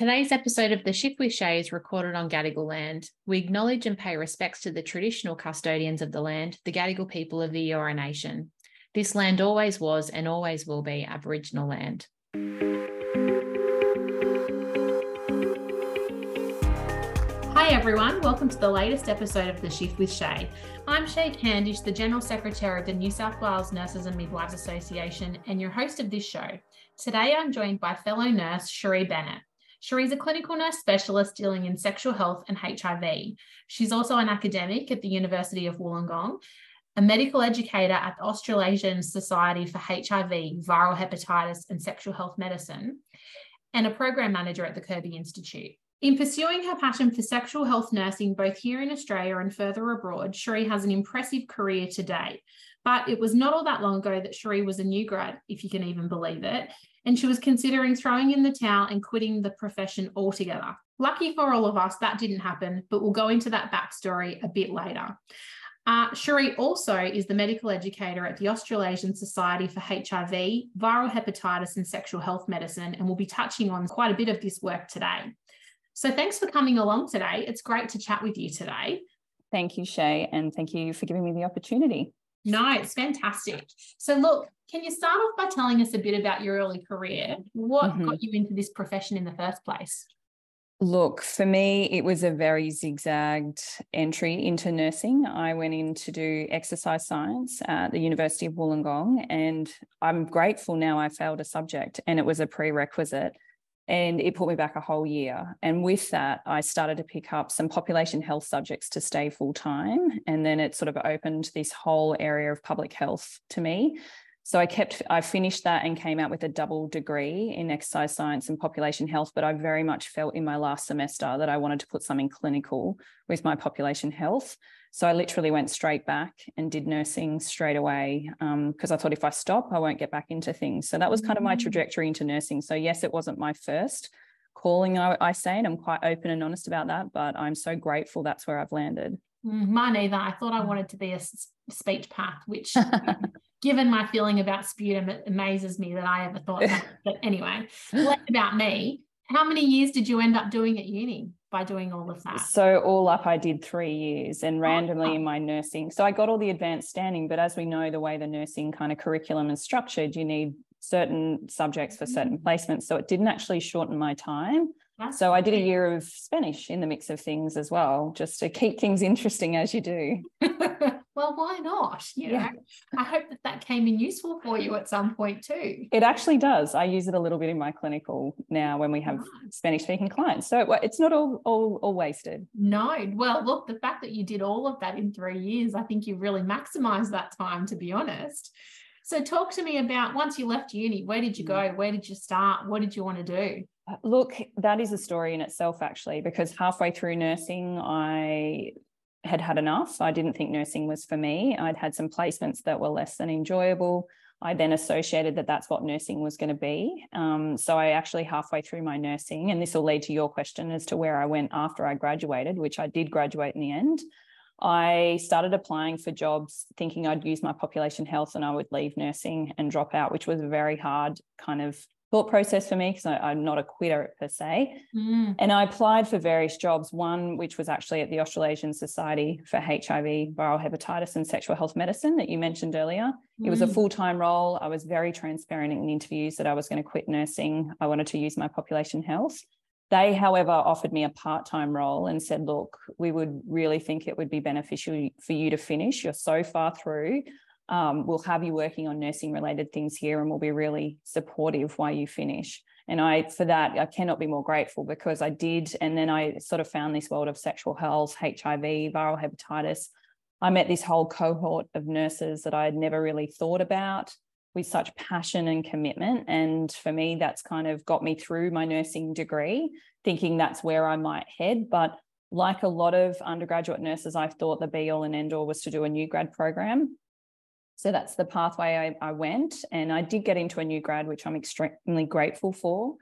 Today's episode of The Shift with Shaye is recorded on Gadigal land. We acknowledge and pay respects to the traditional custodians of the land, the Gadigal people of the Eora Nation. This land always was and always will be Aboriginal land. Hi everyone, welcome to the latest episode of The Shift with Shaye. I'm Shaye Candish, the General Secretary of the New South Wales Nurses and Midwives Association and your host of this show. Today I'm joined by fellow nurse Cherie Bennett. Cherie's a clinical nurse specialist dealing in sexual health and HIV. She's also an academic at the University of Wollongong, a medical educator at the Australasian Society for HIV, Viral Hepatitis and Sexual Health Medicine, and a program manager at the Kirby Institute. In pursuing her passion for sexual health nursing, both here in Australia and further abroad, Cherie has an impressive career today. But it was not all that long ago that Cherie was a new grad, if you can even believe it, and she was considering throwing in the towel and quitting the profession altogether. Lucky for all of us, that didn't happen, but we'll go into that backstory a bit later. Uh, also is the medical educator at the Australasian Society for HIV, Viral Hepatitis and Sexual Health Medicine, and we'll be touching on quite a bit of this work today. So thanks for coming along today. It's great to chat with you today. Thank you, Shaye, and thank you for giving me the opportunity. No, it's fantastic. So, look, can you start off by telling us a bit about your early career? What mm-hmm. got you into this profession in the first place? Look, for me, it was a very zigzagged entry into nursing. I went in to do exercise science at the University of Wollongong, and I'm grateful now I failed a subject, and it was a prerequisite and it put me back a whole year. And with that, I started to pick up some population health subjects to stay full time. And then it sort of opened this whole area of public health to me. So I kept, I finished that and came out with a double degree in exercise science and population health. But I very much felt in my last semester that I wanted to put something clinical with my population health. So I literally went straight back and did nursing straight away because um, I thought if I stop, I won't get back into things. So that was kind of my mm. trajectory into nursing. So, yes, it wasn't my first calling, I, I say, and I'm quite open and honest about that, but I'm so grateful that's where I've landed. Mm, mine either. I thought I wanted to be a speech path, which, given my feeling about sputum, it amazes me that I ever thought that. But anyway, less about me. How many years did you end up doing at uni? By doing all of that? So, all up, I did three years and randomly oh. in my nursing. So, I got all the advanced standing, but as we know, the way the nursing kind of curriculum is structured, you need certain subjects for certain mm. placements. So, it didn't actually shorten my time. That's so, I did a year of Spanish in the mix of things as well, just to keep things interesting as you do. well, why not? You yeah. know, I hope that that came in useful for you at some point too. It actually does. I use it a little bit in my clinical now when we have right. Spanish speaking clients. So it's not all, all, all wasted. No. Well, look, the fact that you did all of that in three years, I think you really maximized that time, to be honest. So talk to me about once you left uni, where did you go? Mm. Where did you start? What did you want to do? Uh, look, that is a story in itself, actually, because halfway through nursing, I had had enough. I didn't think nursing was for me. I'd had some placements that were less than enjoyable. I then associated that that's what nursing was going to be. Um, so I actually halfway through my nursing, and this will lead to your question as to where I went after I graduated, which I did graduate in the end. I started applying for jobs thinking I'd use my population health and I would leave nursing and drop out, which was a very hard kind of thought process for me because I'm not a quitter per se. Mm. And I applied for various jobs, one which was actually at the Australasian Society for HIV, viral hepatitis, and sexual health medicine that you mentioned earlier. Mm. It was a mm. full time role. I was very transparent in interviews that I was going to quit nursing. I wanted to use my population health. They, however, offered me a part time role and said, look, we would really think it would be beneficial for you to finish. You're so far through um, we'll have you working on nursing related things here and we'll be really supportive while you finish. And I, for that, I cannot be more grateful because I did. And then I sort of found this world of sexual health, HIV, viral hepatitis. I met this whole cohort of nurses that I had never really thought about with such passion and commitment. And for me, that's kind of got me through my nursing degree, thinking that's where I might head. But like a lot of undergraduate nurses, I thought the be all and end all was to do a new grad program. So that's the pathway I, I, went. And I did get into a new grad, which I'm extremely grateful for.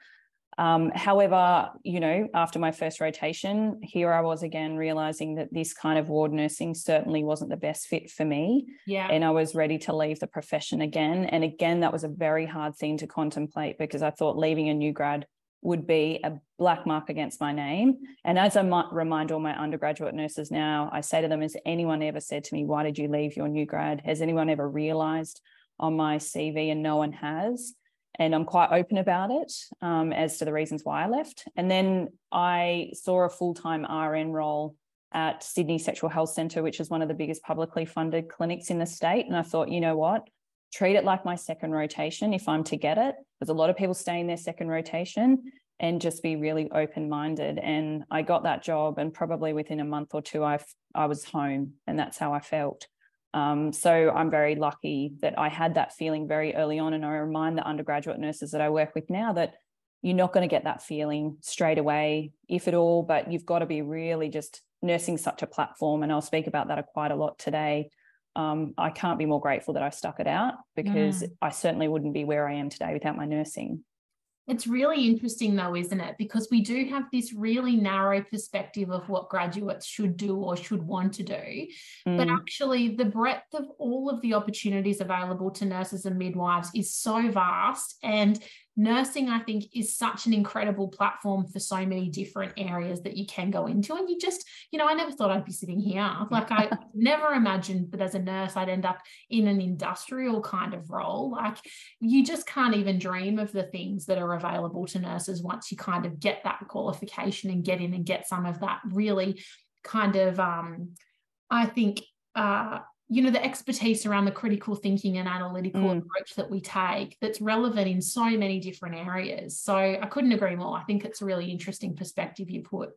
Um, however, you know, after my first rotation, here I was again realizing that this kind of ward nursing certainly wasn't the best fit for me. Yeah. And I was ready to leave the profession again. And again, that was a very hard thing to contemplate because I thought leaving a new grad would be a black mark against my name. And as I might remind all my undergraduate nurses now, I say to them, Has anyone ever said to me, Why did you leave your new grad? Has anyone ever realized on my CV? And no one has. And I'm quite open about it um, as to the reasons why I left. And then I saw a full time RN role at Sydney Sexual Health Centre, which is one of the biggest publicly funded clinics in the state. And I thought, you know what? Treat it like my second rotation if I'm to get it. There's a lot of people stay in their second rotation and just be really open minded. And I got that job, and probably within a month or two, I I was home, and that's how I felt. Um, so I'm very lucky that I had that feeling very early on, and I remind the undergraduate nurses that I work with now that you're not going to get that feeling straight away, if at all. But you've got to be really just nursing such a platform, and I'll speak about that quite a lot today. Um, I can't be more grateful that I stuck it out because mm. I certainly wouldn't be where I am today without my nursing. It's really interesting, though, isn't it? Because we do have this really narrow perspective of what graduates should do or should want to do. Mm. But actually, the breadth of all of the opportunities available to nurses and midwives is so vast. And nursing, I think, is such an incredible platform for so many different areas that you can go into. And you just, you know, I never thought I'd be sitting here. Like, I never imagined that as a nurse, I'd end up in an industrial kind of role. Like, you just can't even dream of the things that are available to nurses once you kind of get that qualification and get in and get some of that really kind of, um, I think, uh, you know the expertise around the critical thinking and analytical mm. approach that we take that's relevant in so many different areas. So i couldn't agree more. I think it's a really interesting perspective you put.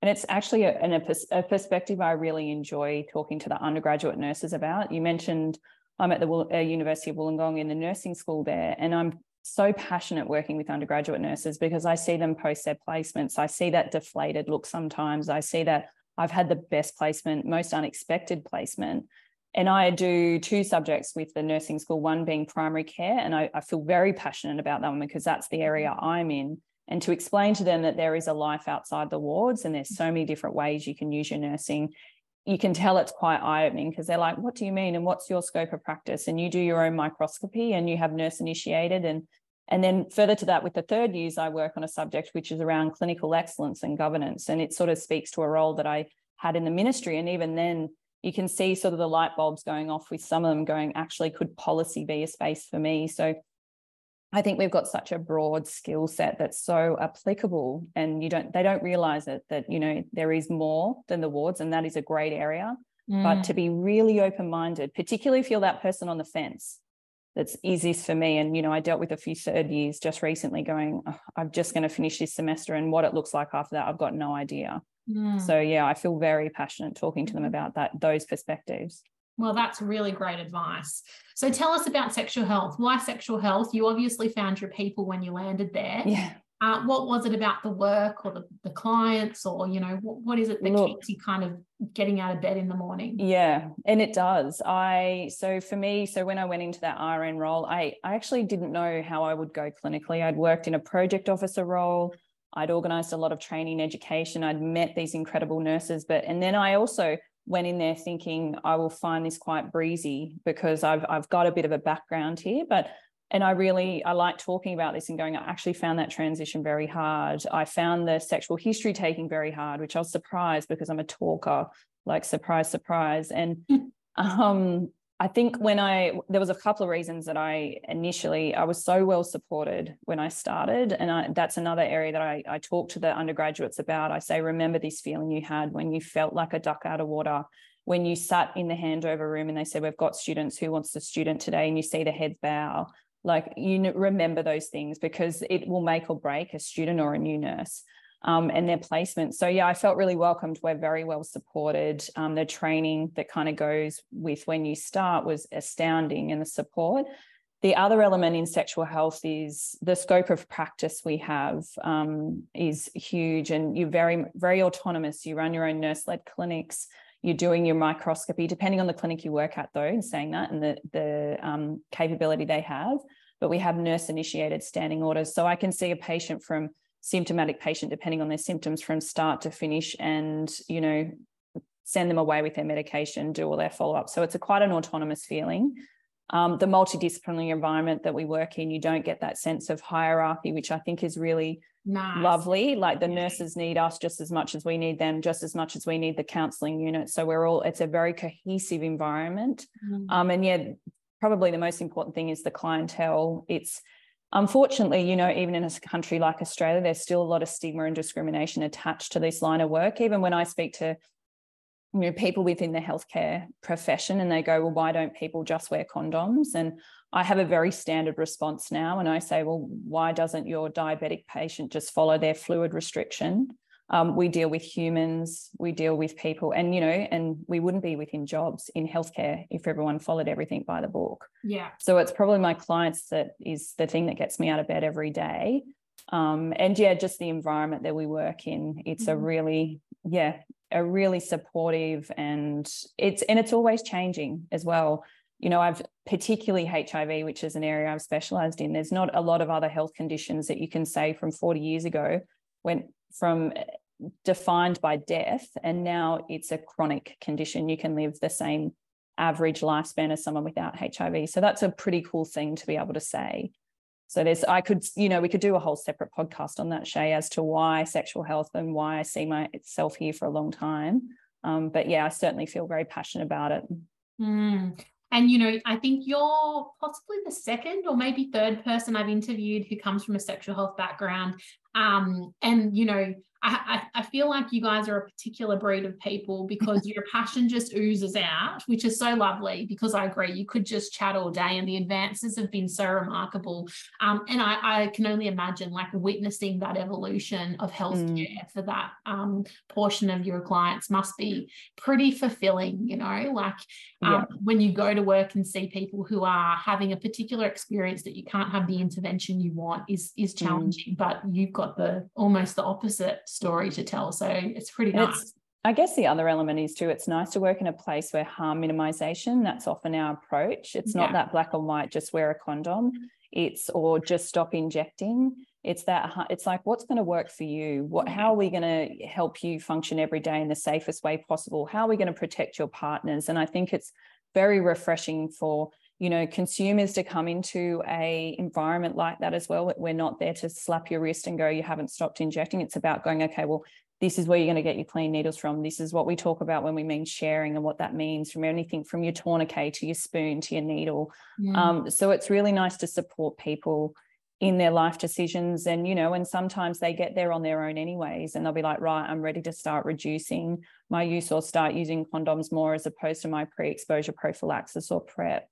And it's actually a, a, a perspective i really enjoy talking to the undergraduate nurses about. You mentioned i'm at the uh, university of wollongong in the nursing school there and i'm so passionate working with undergraduate nurses because i see them post their placements. I see that deflated look sometimes. I see that i've had the best placement most unexpected placement and I do two subjects with the nursing school, one being primary care. And I, I, feel very passionate about that one because that's the area mm-hmm. I'm in. And to explain to them that there is a life outside the wards and there's so many different ways you can use your nursing, you can tell it's quite eye opening because they're like, what do you mean? And what's your scope of practice? And you do your own microscopy and you have nurse initiated. And, and then further to that, with the third years, I work on a subject which is around clinical excellence and governance. And it sort of speaks to a role that I had in the ministry. And even then, you can see sort of the light bulbs going off with some of them going, actually, could policy be a space for me? So I think we've got such a broad skill set that's so applicable and you don't they don't realize it that you know there is more than the wards and that is a great area. Mm. But to be really open-minded, particularly if you're that person on the fence, that's easiest for me. And you know, I dealt with a few third years just recently going, oh, I'm just going to finish this semester and what it looks like after that, I've got no idea. Mm. So yeah, I feel very passionate talking to them mm-hmm. about that those perspectives. Well, that's really great advice. So tell us about sexual health. Why sexual health? You obviously found your people when you landed there. Yeah. Uh, what was it about the work or the, the clients or you know what, what is it that Look, keeps you kind of getting out of bed in the morning yeah and it does i so for me so when i went into that rn role i i actually didn't know how i would go clinically i'd worked in a project officer role I'd organized a lot of training education. I'd met these incredible nurses, but and then I also went in there thinking I will find this quite breezy because I've I've got a bit of a background here, but and I really I like talking about this and going. I actually found that transition very hard. I found the sexual history taking very hard, which I was surprised because I'm a talker. Like surprise, surprise, and um, I think when I there was a couple of reasons that I initially I was so well supported when I started, and I, that's another area that I, I talk to the undergraduates about. I say, remember this feeling you had when you felt like a duck out of water, when you sat in the handover room and they said, "We've got students. Who wants the student today?" and you see the heads bow. Like you remember those things because it will make or break a student or a new nurse um, and their placement. So yeah, I felt really welcomed. We're very well supported. Um, the training that kind of goes with when you start was astounding, and the support. The other element in sexual health is the scope of practice we have um, is huge, and you're very very autonomous. You run your own nurse-led clinics. You're doing your microscopy, depending on the clinic you work at, though, in saying that, and the the um, capability they have. But we have nurse-initiated standing orders, so I can see a patient from symptomatic patient depending on their symptoms from start to finish and you know send them away with their medication do all their follow-up so it's a quite an autonomous feeling um, the multidisciplinary environment that we work in you don't get that sense of hierarchy which i think is really nice. lovely. Like the nurses need us just as much as we need them, just as much as we need the counseling unit. So we're all, it's a very cohesive environment. Mm-hmm. Um, and yeah, probably the most important thing is the clientele. It's unfortunately, you know, even in a country like Australia, there's still a lot of stigma and discrimination attached to this line of work. Even when I speak to you know people within the healthcare profession and they go well why don't people just wear condoms and i have a very standard response now and i say well why doesn't your diabetic patient just follow their fluid restriction um, we deal with humans we deal with people and you know and we wouldn't be within jobs in healthcare if everyone followed everything by the book. Yeah. So it's probably my clients that is the thing that gets me out of bed every day. Um, and yeah just the environment that we work in. It's mm-hmm. a really yeah a really supportive and it's and it's always changing as well. You know i've particularly hiv which is an area i've specialized in there's not a lot of other health conditions that you can say from 40 years ago went from defined by death and now it's a chronic condition you can live the same average lifespan as someone without hiv so that's a pretty cool thing to be able to say so there's, I could, you know, we could do a whole separate podcast on that, Shaye, as to why sexual health and why I see myself here for a long time. Um, but yeah, I certainly feel very passionate about it. Mm. And, you know, I think you're possibly the second or maybe third person I've interviewed who comes from a sexual health background. Um, and, you know, I, I, feel like you guys are a particular breed of people because your passion just oozes out, which is so lovely. Because I agree, you could just chat all day, and the advances have been so remarkable. Um, and I, I, can only imagine like witnessing that evolution of healthcare mm. for that um, portion of your clients must be pretty fulfilling. You know, like um, yeah. when you go to work and see people who are having a particular experience that you can't have the intervention you want is is mm. challenging, mm. but you've got the almost the opposite story to tell. So it's pretty and nice. It's, I guess the other element is too, it's nice to work in a place where harm minimization, that's often our approach. It's not yeah. that black and white, just wear a condom. It's or just stop injecting. It's that it's like what's going to work for you? What mm. how are we going to help you function every day in the safest way possible? How are we going to protect your partners? And I think it's very refreshing for you know consumers to come into a environment like that as well we're not there to slap your wrist and go you haven't stopped injecting. It's about going okay well this is where you're going to get your clean needles from. This is what we talk about when we mean sharing and what that means from anything from your tourniquet to your spoon to your needle. Mm. um, so it's really nice to support people in their life decisions and you know and sometimes they get there on their own anyways and they'll be like right i'm ready to start reducing my use or start using condoms more as opposed to my pre-exposure prophylaxis or PrEP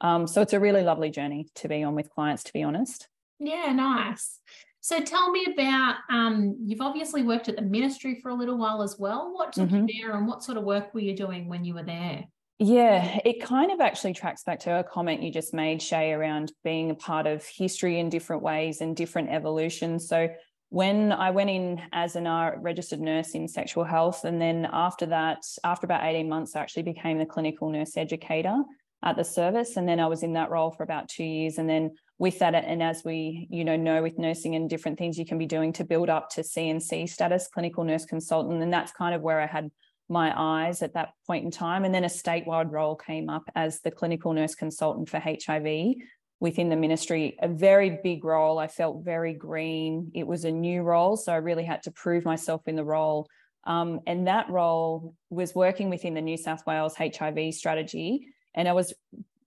um, so it's a really lovely journey to be on with clients, to be honest. Yeah, nice. So tell me about um, you've obviously worked at the ministry for a little while as well. What took mm-hmm. you there and what sort of work were you doing when you were there? Yeah, it kind of actually tracks back to a comment you just made, Shaye, around being a part of history in different ways and different evolutions. So when I went in as an uh, registered nurse in sexual health, and then after that, after about 18 months, I actually became the clinical nurse educator at the service and then i was in that role for about two years and then with that and as we you know know with nursing and different things you can be doing to build up to cnc status clinical nurse consultant and that's kind of where i had my eyes at that point in time and then a statewide role came up as the clinical nurse consultant for hiv within the ministry a very big role. I felt very green. It was a new role so i really had to prove myself in the role. Um, and that role was working within the new south wales hiv strategy and I was,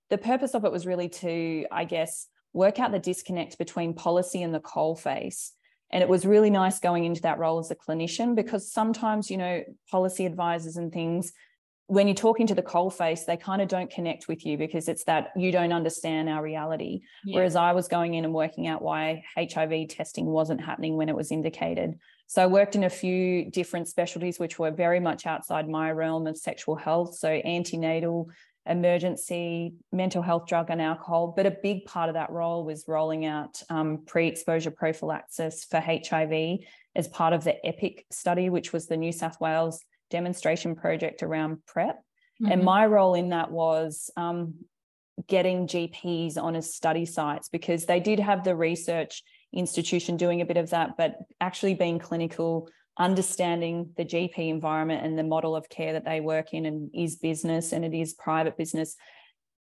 the purpose of it was really to, I guess, work out the disconnect between policy and the coal face. And it was really nice going into that role as a clinician because sometimes, you know, policy advisors and things, when you're talking to the coal face, they kind of don't connect with you because it's that you don't understand our reality. Yeah. Whereas I was going in and working out why HIV testing wasn't happening when it was indicated. So I worked in a few different specialties, which were very much outside my realm of sexual health. So antenatal, emergency, mental health, drug and alcohol. But a big part of that role was rolling out um, pre exposure prophylaxis for HIV as part of the EPIC study, which was the New South Wales demonstration project around PrEP. Mm-hmm. And my role in that was um, getting GPs on as study sites because they did have the research institution doing a bit of that, but actually being clinical understanding the GP environment and the model of care that they work in and is business and it is private business.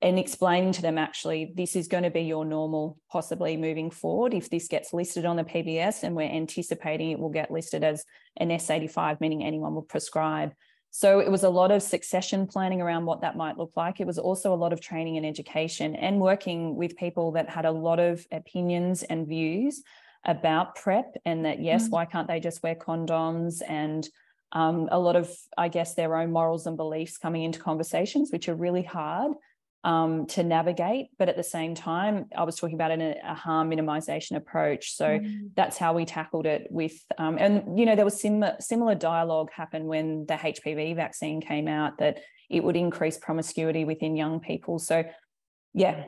and explaining to them actually this is going to be your normal possibly moving forward if this gets listed on the pbs and we're anticipating it will get listed as an s85 meaning anyone will prescribe so it was a lot of succession planning around what that might look like it was also a lot of training and education and working with people that had a lot of opinions and views about PrEP and that yes mm-hmm. why can't they just wear condoms and um, a lot of i guess their own morals and beliefs coming into conversations which are really hard um, to navigate. But at the same time, I was talking about a, a harm minimization approach. So mm. that's how we tackled it with, um, and you know, there was similar similar dialogue happen when the HPV vaccine came out that it would increase promiscuity within young people. So yeah,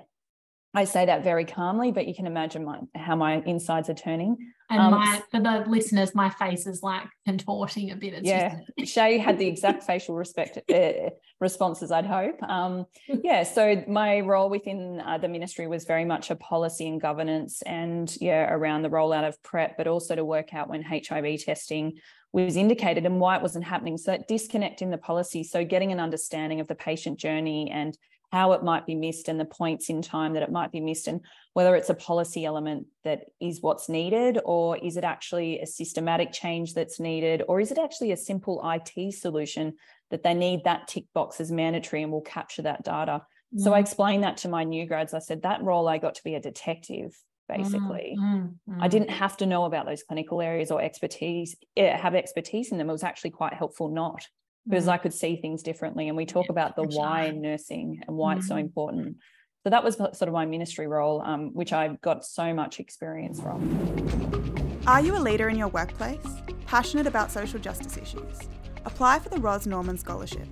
I say that very calmly, but you can imagine my, how my insides are turning. And um, my, for the listeners, my face is like contorting a bit. It's yeah, just... Shaye had the exact facial respect uh, responses. I'd hope. Um, yeah, so my role within uh, the ministry was very much a policy and governance, and yeah, around the rollout of PrEP, but also to work out when HIV testing was indicated and why it wasn't happening. So disconnect in the policy. So getting an understanding of the patient journey and how it might be missed and the points in time that it might be missed and whether it's a policy element that is what's needed or is it actually a systematic change that's needed or is it actually a simple IT solution that they need that tick box as mandatory and will capture that data. Mm. So I mm. explained that to my new grads. I said that role I got to be a detective basically. Mm, mm, I didn't have to know about those clinical areas or expertise, eh, have expertise in them. It was actually quite helpful not because mm. I could see things differently. And we talk yeah, about the why in nursing and why mm. it's so mm. important. So that was sort of my ministry role, um, which I got so much experience from. Are you a leader in your workplace? Passionate about social justice issues? Apply for the Ros Norman Scholarship.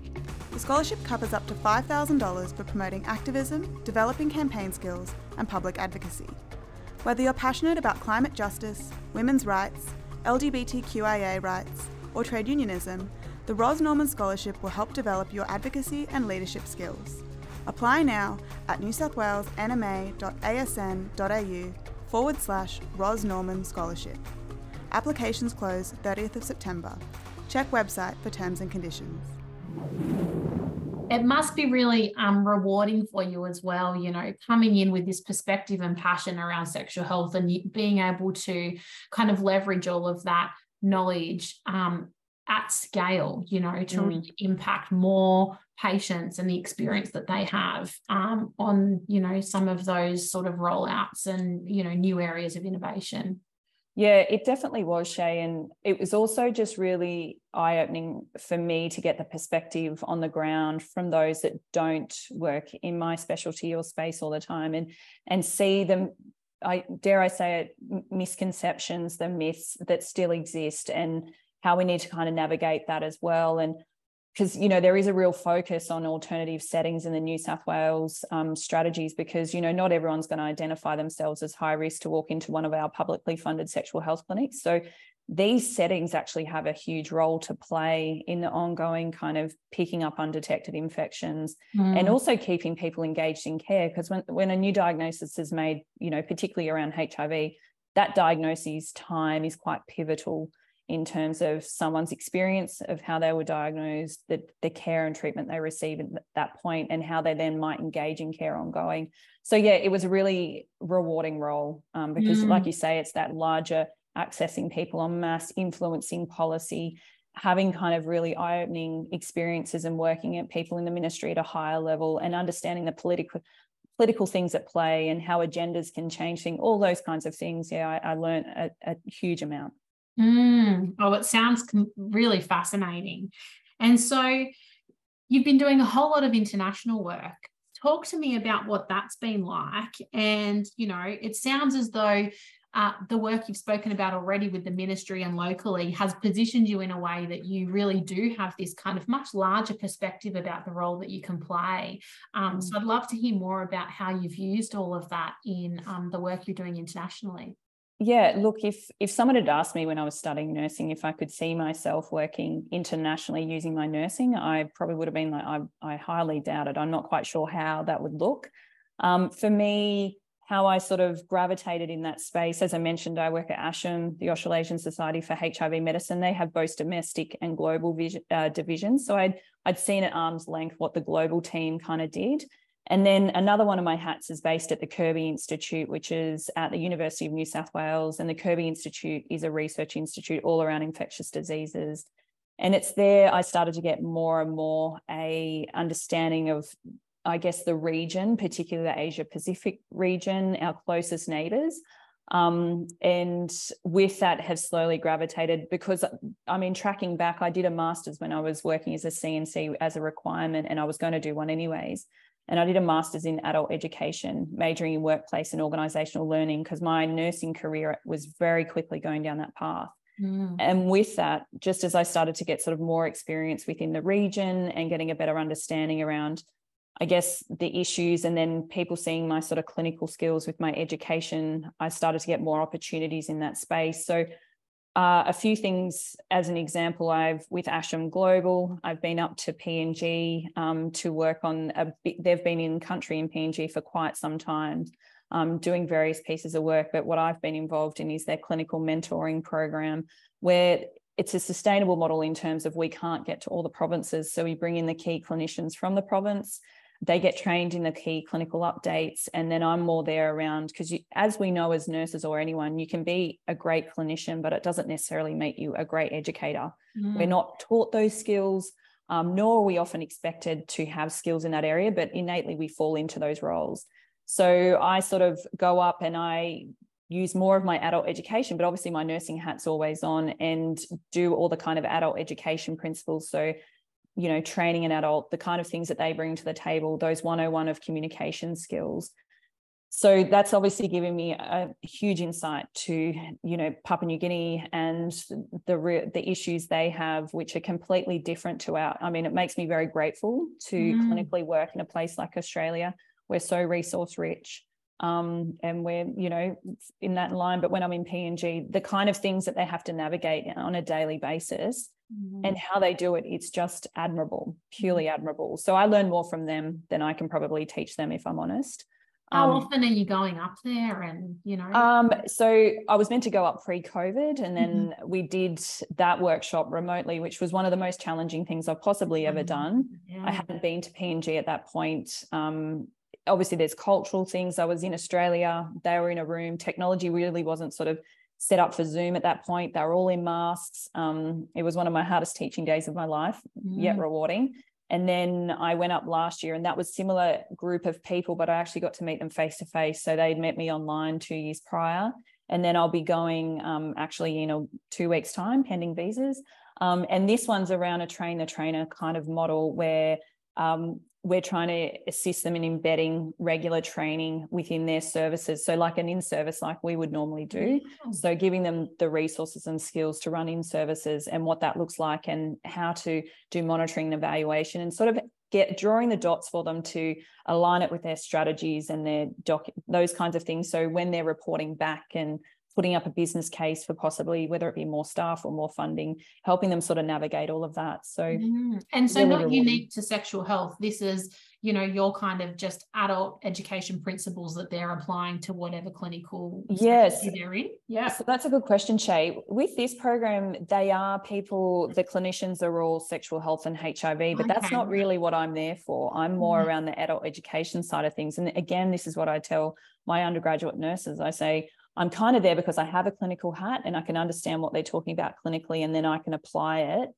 The scholarship covers up to $5,000 for promoting activism, developing campaign skills, and public advocacy. Whether you're passionate about climate justice, women's rights, LGBTQIA rights, or trade unionism, the Ros Norman Scholarship will help develop your advocacy and leadership skills. Apply now at newsouthwalesnma.asn.au forward slash Ros Norman Scholarship. Applications close 30th of September. Check website for terms and conditions. It must be really um, rewarding for you as well, you know, coming in with this perspective and passion around sexual health and being able to kind of leverage all of that knowledge um, at scale, you know, to mm. really impact more patients and the experience that they have um, on, you know, some of those sort of rollouts and, you know, new areas of innovation. Yeah, it definitely was, Shaye. And it was also just really eye opening for me to get the perspective on the ground from those that don't work in my specialty or space all the time and and see them I dare I say it, misconceptions, the myths that still exist and how we need to kind of navigate that as well. And because you know there is a real focus on alternative settings in the New South Wales um, strategies because you know not everyone's going to identify themselves as high risk to walk into one of our publicly funded sexual health clinics. So these settings actually have a huge role to play in the ongoing kind of picking up undetected infections mm. and also keeping people engaged in care because when, when a new diagnosis is made you know particularly around hiv that diagnosis time is quite pivotal in terms of someone's experience of how they were diagnosed, the, the care and treatment they receive at that point, and how they then might engage in care ongoing. So, yeah, it was a really rewarding role um, because, mm. like you say, it's that larger accessing people en masse, influencing policy, having kind of really eye opening experiences and working at people in the ministry at a higher level and understanding the political political things at play and how agendas can change things, all those kinds of things. Yeah, I, I learned a, a huge amount. Mm. Oh, it sounds really fascinating. And so you've been doing a whole lot of international work. Talk to me about what that's been like. And, you know, it sounds as though uh, the work you've spoken about already with the ministry and locally has positioned you in a way that you really do have this kind of much larger perspective about the role that you can play. Um, so mm. I'd love to hear more about how you've used all of that in um, the work you're doing internationally yeah look if if someone had asked me when i was studying nursing if i could see myself working internationally using my nursing i probably would have been like i, I highly doubt it. I'm not quite sure how that would look. Um, for me how i sort of gravitated in that space as i mentioned i work at ASHM the australasian society for hiv medicine. They have both domestic and global vision, uh, divisions. So i'd i'd seen at arm's length what the global team kind of did And then another one of my hats is based at the Kirby Institute, which is at the University of New South Wales. And the Kirby Institute is a research institute all around infectious diseases. And it's there I started to get more and more a understanding of, I guess, the region, particularly the Asia Pacific region, our closest neighbors. Um, and with that have slowly gravitated because I mean, tracking back, I did a master's when I was working as a CNC as a requirement, and I was going to do one anyways. And I did a master's in adult education, majoring in workplace and organizational learning, because my nursing career was very quickly going down that path. Mm. And with that, just as I started to get sort of more experience within the region and getting a better understanding around, I guess, the issues, and then people seeing my sort of clinical skills with my education, I started to get more opportunities in that space. So uh, a few things as an example, I've with ASHM Global, I've been up to PNG um, to work on a bit, they've been in country in PNG for quite some time, um, doing various pieces of work. But what I've been involved in is their clinical mentoring program, where it's a sustainable model in terms of we can't get to all the provinces. So we bring in the key clinicians from the province they get trained in the key clinical updates and then i'm more there around because as we know as nurses or anyone you can be a great clinician but it doesn't necessarily make you a great educator. Mm. we're not taught those skills um, nor are we often expected to have skills in that area but innately we fall into those roles. So i sort of go up and i use more of my adult education but obviously my nursing hat's always on and do all the kind of adult education principles. So you know training an adult the kind of things that they bring to the table those 101 of communication skills. So that's obviously giving me a huge insight to you know Papua New Guinea and the the issues they have which are completely different to our I mean it makes me very grateful to mm. clinically work in a place like Australia. We're so resource rich um, and we're you know in that line but when I'm in PNG the kind of things that they have to navigate on a daily basis mm-hmm. and how they do it it's just admirable purely mm-hmm. admirable so i learn more from them than i can probably teach them if i'm honest how um, often are you going up there and you know um so i was meant to go up pre-covid and then mm-hmm. we did that workshop remotely which was one of the most challenging things i've possibly ever mm-hmm. done yeah. i hadn't been to png at that point um obviously there's cultural things i was in australia they were in a room technology really wasn't sort of set up for Zoom at that point. They were all in masks. Um, it was one of my hardest teaching days of my life, mm. yet rewarding. And then I went up last year, and that was similar group of people, but I actually got to meet them face to face. So they'd met me online two years prior, and then I'll be going um, actually in a two weeks time, pending visas. Um, and this one's around a train the trainer kind of model where um, we're trying to assist them in embedding regular training within their services. So, like an in service, like we would normally do. Mm. So, giving them the resources and skills to run in services and what that looks like and how to do monitoring and evaluation and sort of get drawing the dots for them to align it with their strategies and their doc, those kinds of things. So, when they're reporting back and putting up a business case for possibly whether it be more staff or more funding, helping them sort of navigate all of that. So, mm. and so really not rewarding. unique to sexual health. This is, you know, your kind of just adult education principles that they're applying to whatever clinical yes they're in. Yeah. So that's a good question, Shaye. With this program, they are people, the clinicians are all sexual health and HIV, but okay. that's not really what I'm there for. I'm more mm. around the adult education side of things. And again, this is what I tell my undergraduate nurses. I say, I'm kind of there because I have a clinical hat and I can understand what they're talking about clinically, and then I can apply it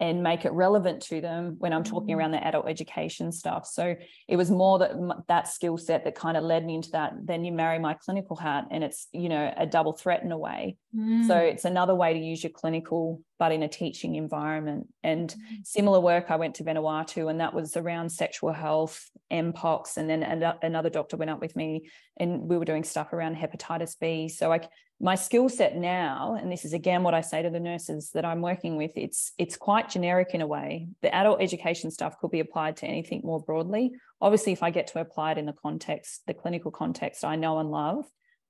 and make it relevant to them when I'm talking mm. around the adult education stuff. So it was more that that skill set that kind of led me into that. Then you marry my clinical hat, and it's you know a double threat in a way. Mm. So it's another way to use your clinical, but in a teaching environment. And mm. similar work, I went to Vanuatu, and that was around sexual health, mpox, and then another doctor went up with me, and we were doing stuff around hepatitis B. So I my skill set now and this is again what i say to the nurses that i'm working with it's it's quite generic in a way. The adult education stuff could be applied to anything more broadly. Obviously if i get to apply it in the context the clinical context i know and love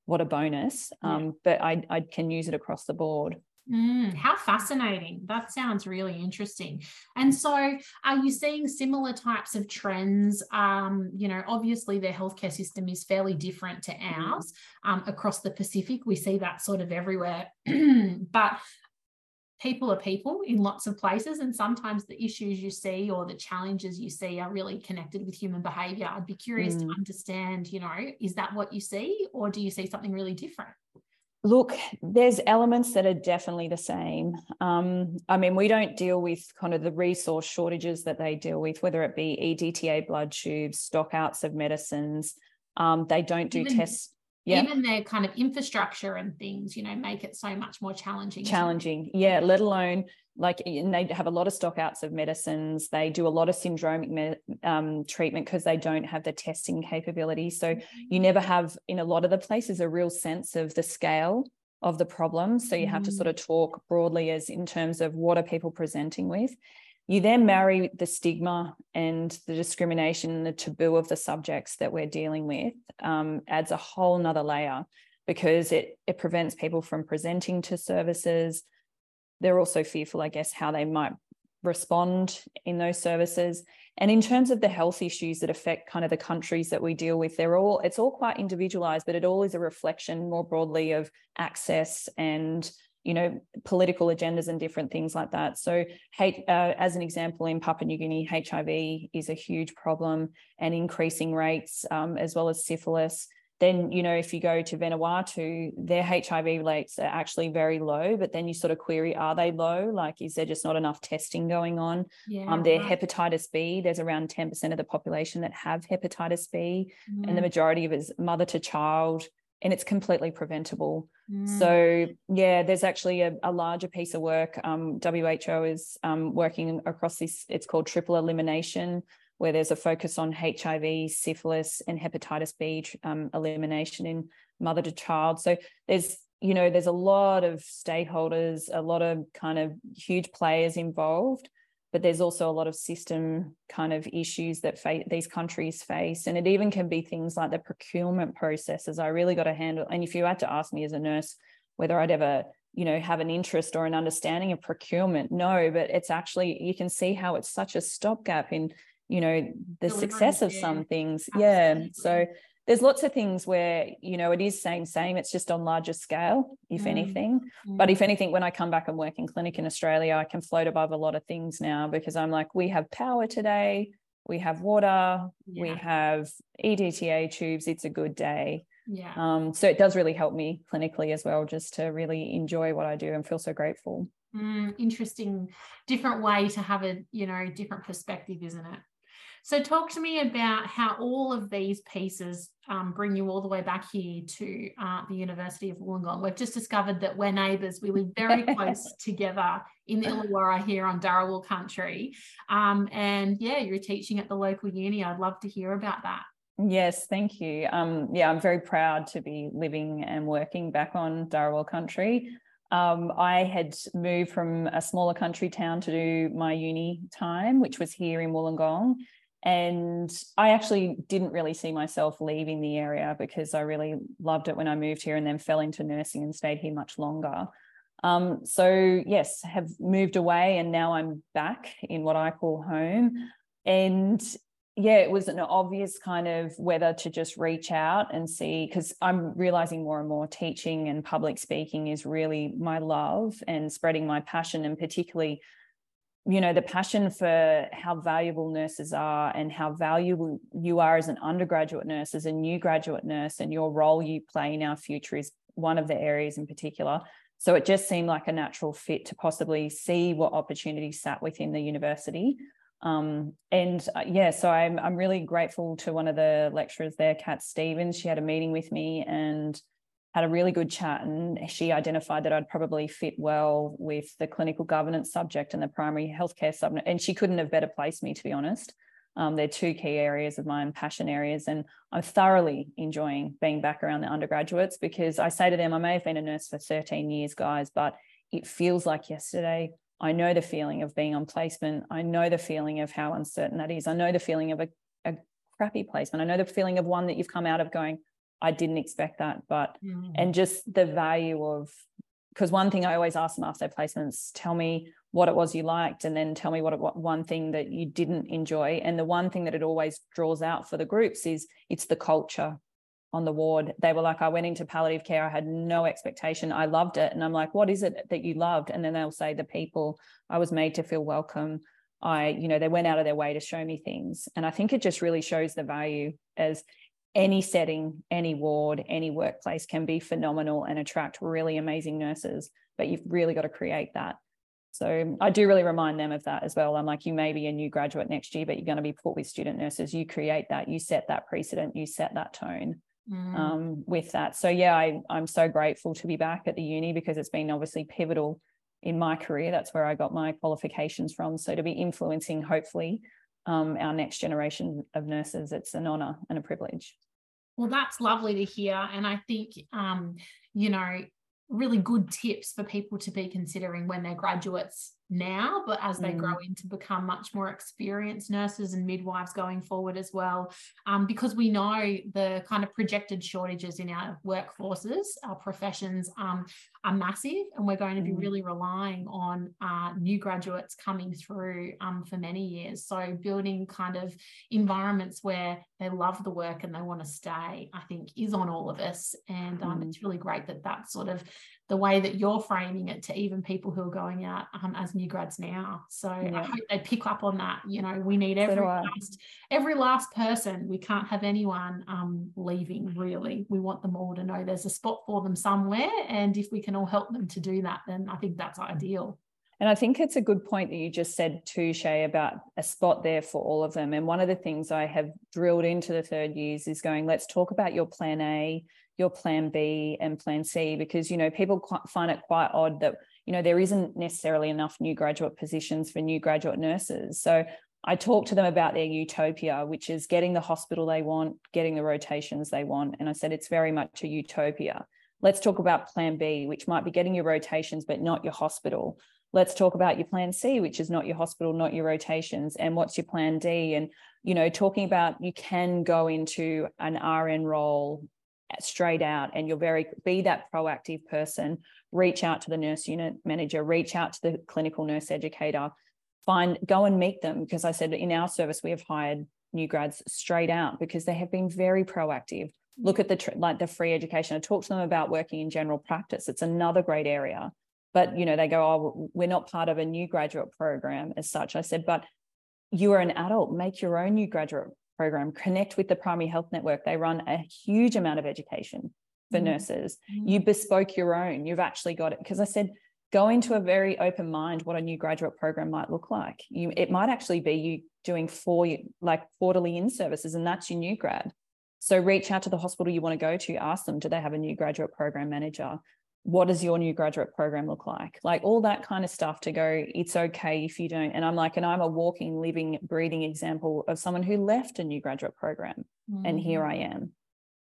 what a bonus. Yeah. um, but I, I can use it across the board Mm, how fascinating. That sounds really interesting. And so, are you seeing similar types of trends? Um, you know, obviously, their healthcare system is fairly different to mm-hmm. ours um, across the Pacific. We see that sort of everywhere. but people are people in lots of places and sometimes the issues you see or the challenges you see are really connected with human behavior i'd be curious mm. to understand you know is that what you see or do you see something really different Look, there's elements that are definitely the same. Um, I mean, we don't deal with kind of the resource shortages that they deal with, whether it be EDTA blood tubes, stockouts of medicines. Um, they don't do even, tests yeah. even their kind of infrastructure and things you know make it so much more challenging challenging yeah let alone like and they have a lot of stockouts of medicines they do a lot of syndromic me- um, treatment because they don't have the testing capability so mm-hmm. you never have in a lot of the places a real sense of the scale of the problem so you mm-hmm. have to sort mm. of talk broadly as in terms of what are people presenting with you then marry the stigma and the discrimination and the taboo of the subjects that we're dealing with um, adds a whole nother layer because it it prevents people from presenting to services. They're also fearful i guess how they might respond in those services. And in terms of the health issues that affect kind of the countries that we deal with they're all it's all quite individualized but it all is a reflection more broadly of access and you know, political agendas and different things like that. So, uh, as an example, in Papua New Guinea, HIV is a huge problem and increasing rates, um, as well as syphilis. Then, you know, if you go to Vanuatu, their HIV rates are actually very low, but then you sort of query, are they low? Like, is there just not enough testing going on? Yeah, um, their hepatitis B, there's around 10% of the population that have hepatitis B, mm. and the mm. majority of it is mother to child and it's completely preventable. Mm. So yeah, there's actually a, a larger piece of work. Um, WHO is um, working across this. It's called triple elimination, where there's a focus on HIV, syphilis, and hepatitis B um, elimination in mother to child. So there's you know there's a lot of stakeholders, a lot of kind of huge players involved but there's also a lot of system kind of issues that fa- these countries face. And it even can be things like the procurement processes. I really got to handle and if you had to ask me as a nurse whether i'd ever you know have an interest or an understanding of procurement no but it's actually you can see how it's such a stopgap in you know the success of some things. Absolutely. yeah so there's lots of things where you know it is same same. It's just on larger scale if mm. anything. Mm. but if anything when i come back and work in clinic in australia i can float above a lot of things now because i'm like we have power today we have water yeah. we have edta tubes. It's a good day. Yeah. Um, so it does really help me clinically as well just to really enjoy what i do and feel so grateful. Mm, interesting. Different way to have a you know different perspective isn't it so, talk to me about how all of these pieces um, bring you all the way back here to uh, the University of Wollongong. We've just discovered that we're neighbours. We live very close together in Illawarra here on Dharawal country. Um, and yeah, you're teaching at the local uni. I'd love to hear about that. Yes, thank you. Um, yeah, I'm very proud to be living and working back on Dharawal country. Um, I had moved from a smaller country town to do my uni time, which was here in Wollongong. And I actually didn't really see myself leaving the area because I really loved it when I moved here and then fell into nursing and stayed here much longer. Um, so, yes, have moved away and now I'm back in what I call home. And yeah, it was an obvious kind of whether to just reach out and see, because I'm realizing more and more teaching and public speaking is really my love and spreading my passion, and particularly you know the passion for how valuable nurses are and how valuable you are as an undergraduate nurse as a new graduate nurse and your role you play in our future is one of the areas in particular. So it just seemed like a natural fit to possibly see what opportunities sat within the university. Um, and uh, yeah so I'm, I'm really grateful to one of the lecturers there kat stevens. She had a meeting with me and had a really good chat and she identified that I'd probably fit well with the clinical governance subject and the primary healthcare subject. And she couldn't have better placed me, to be honest. Um, they're two key areas of my passion areas. And I'm thoroughly enjoying being back around the undergraduates because I say to them, I may have been a nurse for 13 years, guys, but it feels like yesterday. I know the feeling of being on placement. I know the feeling of how uncertain that is. I know the feeling of a, a crappy placement. I know the feeling of one that you've come out of going, I didn't expect that. But mm. and just the value of because one thing I always ask them after their placements, tell me what it was you liked, and then tell me what, it, what one thing that you didn't enjoy. And the one thing that it always draws out for the groups is it's the culture. on the ward, they were like, I went into palliative care. I had no expectation. I loved it. And I'm like, what is it that you loved? And then they'll say, the people, I was made to feel welcome. I, you know, they went out of their way to show me things. And I think it just really shows the value as any setting, any ward, any workplace can be phenomenal and attract really amazing nurses, but you've really got to create that. So I do really remind them of that as well. I'm like, you may be a new graduate next year, but you're going to be put with student nurses. You create that, you set that precedent, you set that tone mm. um, with that. So yeah, I, I'm so grateful to be back at the uni because it's been obviously pivotal in my career. That's where I got my qualifications from. So to be influencing, hopefully, um, our next generation of nurses, it's an honour and a privilege. Well, that's lovely to hear. And I think, um, you know, really good tips for people to be considering when they're graduates now, but as they mm. grow into become much more experienced nurses and midwives going forward as well, um, because we know the kind of projected shortages in our workforces, our professions um, are massive, and we're going to be mm. really relying on uh, new graduates coming through um, for many years. So building kind of environments where they love the work and they want to stay, I think, is on all of us, and um, mm. it's really great that that sort of the way that you're framing it to even people who are going out um, as new grads now. So yeah. I hope they pick up on that. You know, we need every so last every last person. We can't have anyone um, leaving. Really, we want them all to know there's a spot for them somewhere, and if we can all help them to do that, then I think that's ideal. And I think it's a good point that you just said too, Shaye, about a spot there for all of them. And one of the things I have drilled into the third years is going, let's talk about your plan A, your plan B and plan C because you know people find it quite odd that you know there isn't necessarily enough new graduate positions for new graduate nurses. So I talk to them about their utopia which is getting the hospital they want getting the rotations they want and I said it's very much a utopia. Let's talk about plan B which might be getting your rotations but not your hospital. Let's talk about your plan C which is not your hospital not your rotations and what's your plan D? And you know talking about you can go into an RN role straight out and you're very be that proactive person reach out to the nurse unit manager reach out to the clinical nurse educator find go and meet them. Because i said in our service we have hired new grads straight out because they have been very proactive. Look at the like the free education. I talk to them about working in general practice. It's another great area. But you know they go oh we're not part of a new graduate program as such. I said but you are an adult. Make your own new graduate program, connect with the primary health network. They run a huge amount of education for mm-hmm. nurses. Mm-hmm. You bespoke your own. You've actually got it. Because I said, go into a very open mind what a new graduate program might look like. You, it might actually be you doing four like quarterly in services, and that's your new grad. So reach out to the hospital you want to go to, ask them, do they have a new graduate program manager? What does your new graduate program look like? Like all that kind of stuff to go, it's okay if you don't. And I'm like, and I'm a walking, living, breathing example of someone who left a new graduate program. Mm-hmm. And here I am.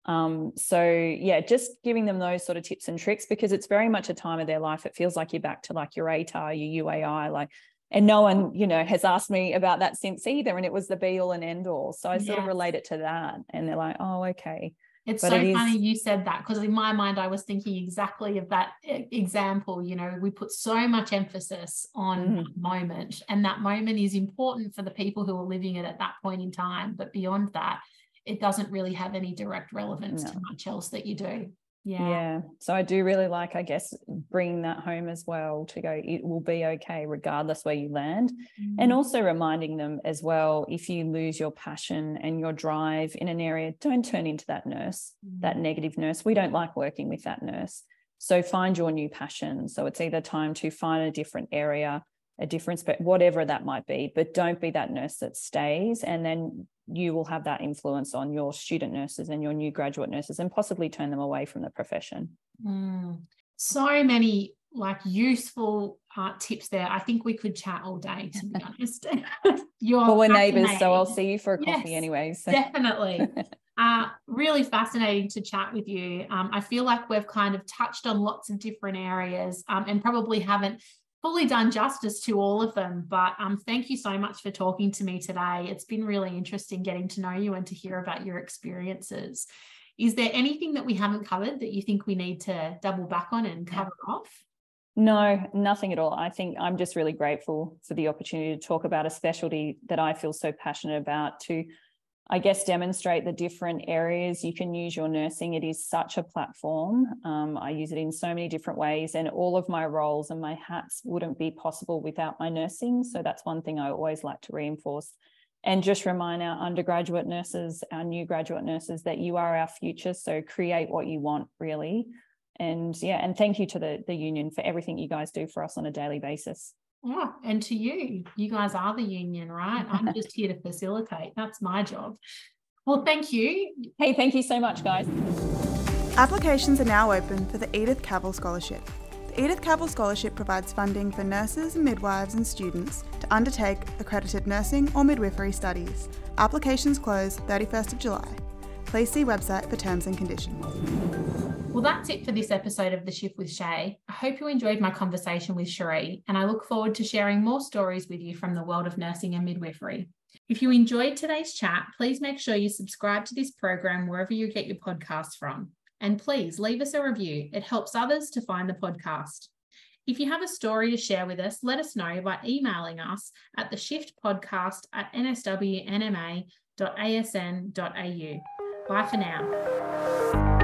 Um, so yeah, just giving them those sort of tips and tricks because it's very much a time of their life. It feels like you're back to like your ATAR, your UAI, like, and no one, you know, has asked me about that since either. And it was the be all and end all. So I sort of relate it to that. And they're like, oh, okay. It's but so it funny you said that because in my mind, I was thinking exactly of that example. You know, we put so much emphasis on mm. that moment, and that moment is important for the people who are living it at that point in time. But beyond that, it doesn't really have any direct relevance no. to much else that you do yeah. Yeah. So i do really like i guess bringing that home as well to go it will be okay regardless where you land. Mm-hmm. and also reminding them as well if you lose your passion and your drive in an area don't turn into that nurse mm-hmm. that negative nurse. We don't like working with that nurse. So find your new passion. So it's either time to find a different area a difference but whatever that might be but don't be that nurse that stays and then you will have that influence on your student nurses and your new graduate nurses and possibly turn them away from the profession. Mm. So many like useful uh, tips there. I think we could chat all day, to be honest. You're well, we're neighbors, so I'll see you for a coffee yes, anyways. Definitely. uh, really fascinating to chat with you. Um, I feel like we've kind of touched on lots of different areas um, and probably haven't fully done justice to all of them. But um, thank you so much for talking to me today. It's been really interesting getting to know you and to hear about your experiences. Is there anything that we haven't covered that you think we need to double back on and cover off? No, nothing at all. I think I'm just really grateful for the opportunity to talk about a specialty that I feel so passionate about to I guess, demonstrate the different areas you can use your nursing. It is such a platform. Um, I use it in so many different ways, and all of my roles and my hats wouldn't be possible without my nursing. So that's one thing I always like to reinforce. And just remind our undergraduate nurses, our new graduate nurses, that you are our future. So create what you want, really. And yeah, and thank you to the, the union for everything you guys do for us on a daily basis. Yeah, and to you, you guys are the union, right? I'm just here to facilitate. That's my job. Well, thank you. Hey, thank you so much, guys. Applications are now open for the Edith Cavell Scholarship. The Edith Cavell Scholarship provides funding for nurses, midwives, and students to undertake accredited nursing or midwifery studies. Applications close 31st of July. Please see website for terms and conditions. Well, that's it for this episode of The Shift with Shaye. I hope you enjoyed my conversation with Cherie, and I look forward to sharing more stories with you from the world of nursing and midwifery. If you enjoyed today's chat, please make sure you subscribe to this program wherever you get your podcasts from. And please leave us a review, it helps others to find the podcast. If you have a story to share with us, let us know by emailing us at the shift podcast at nswnma.asn.au. Bye for now.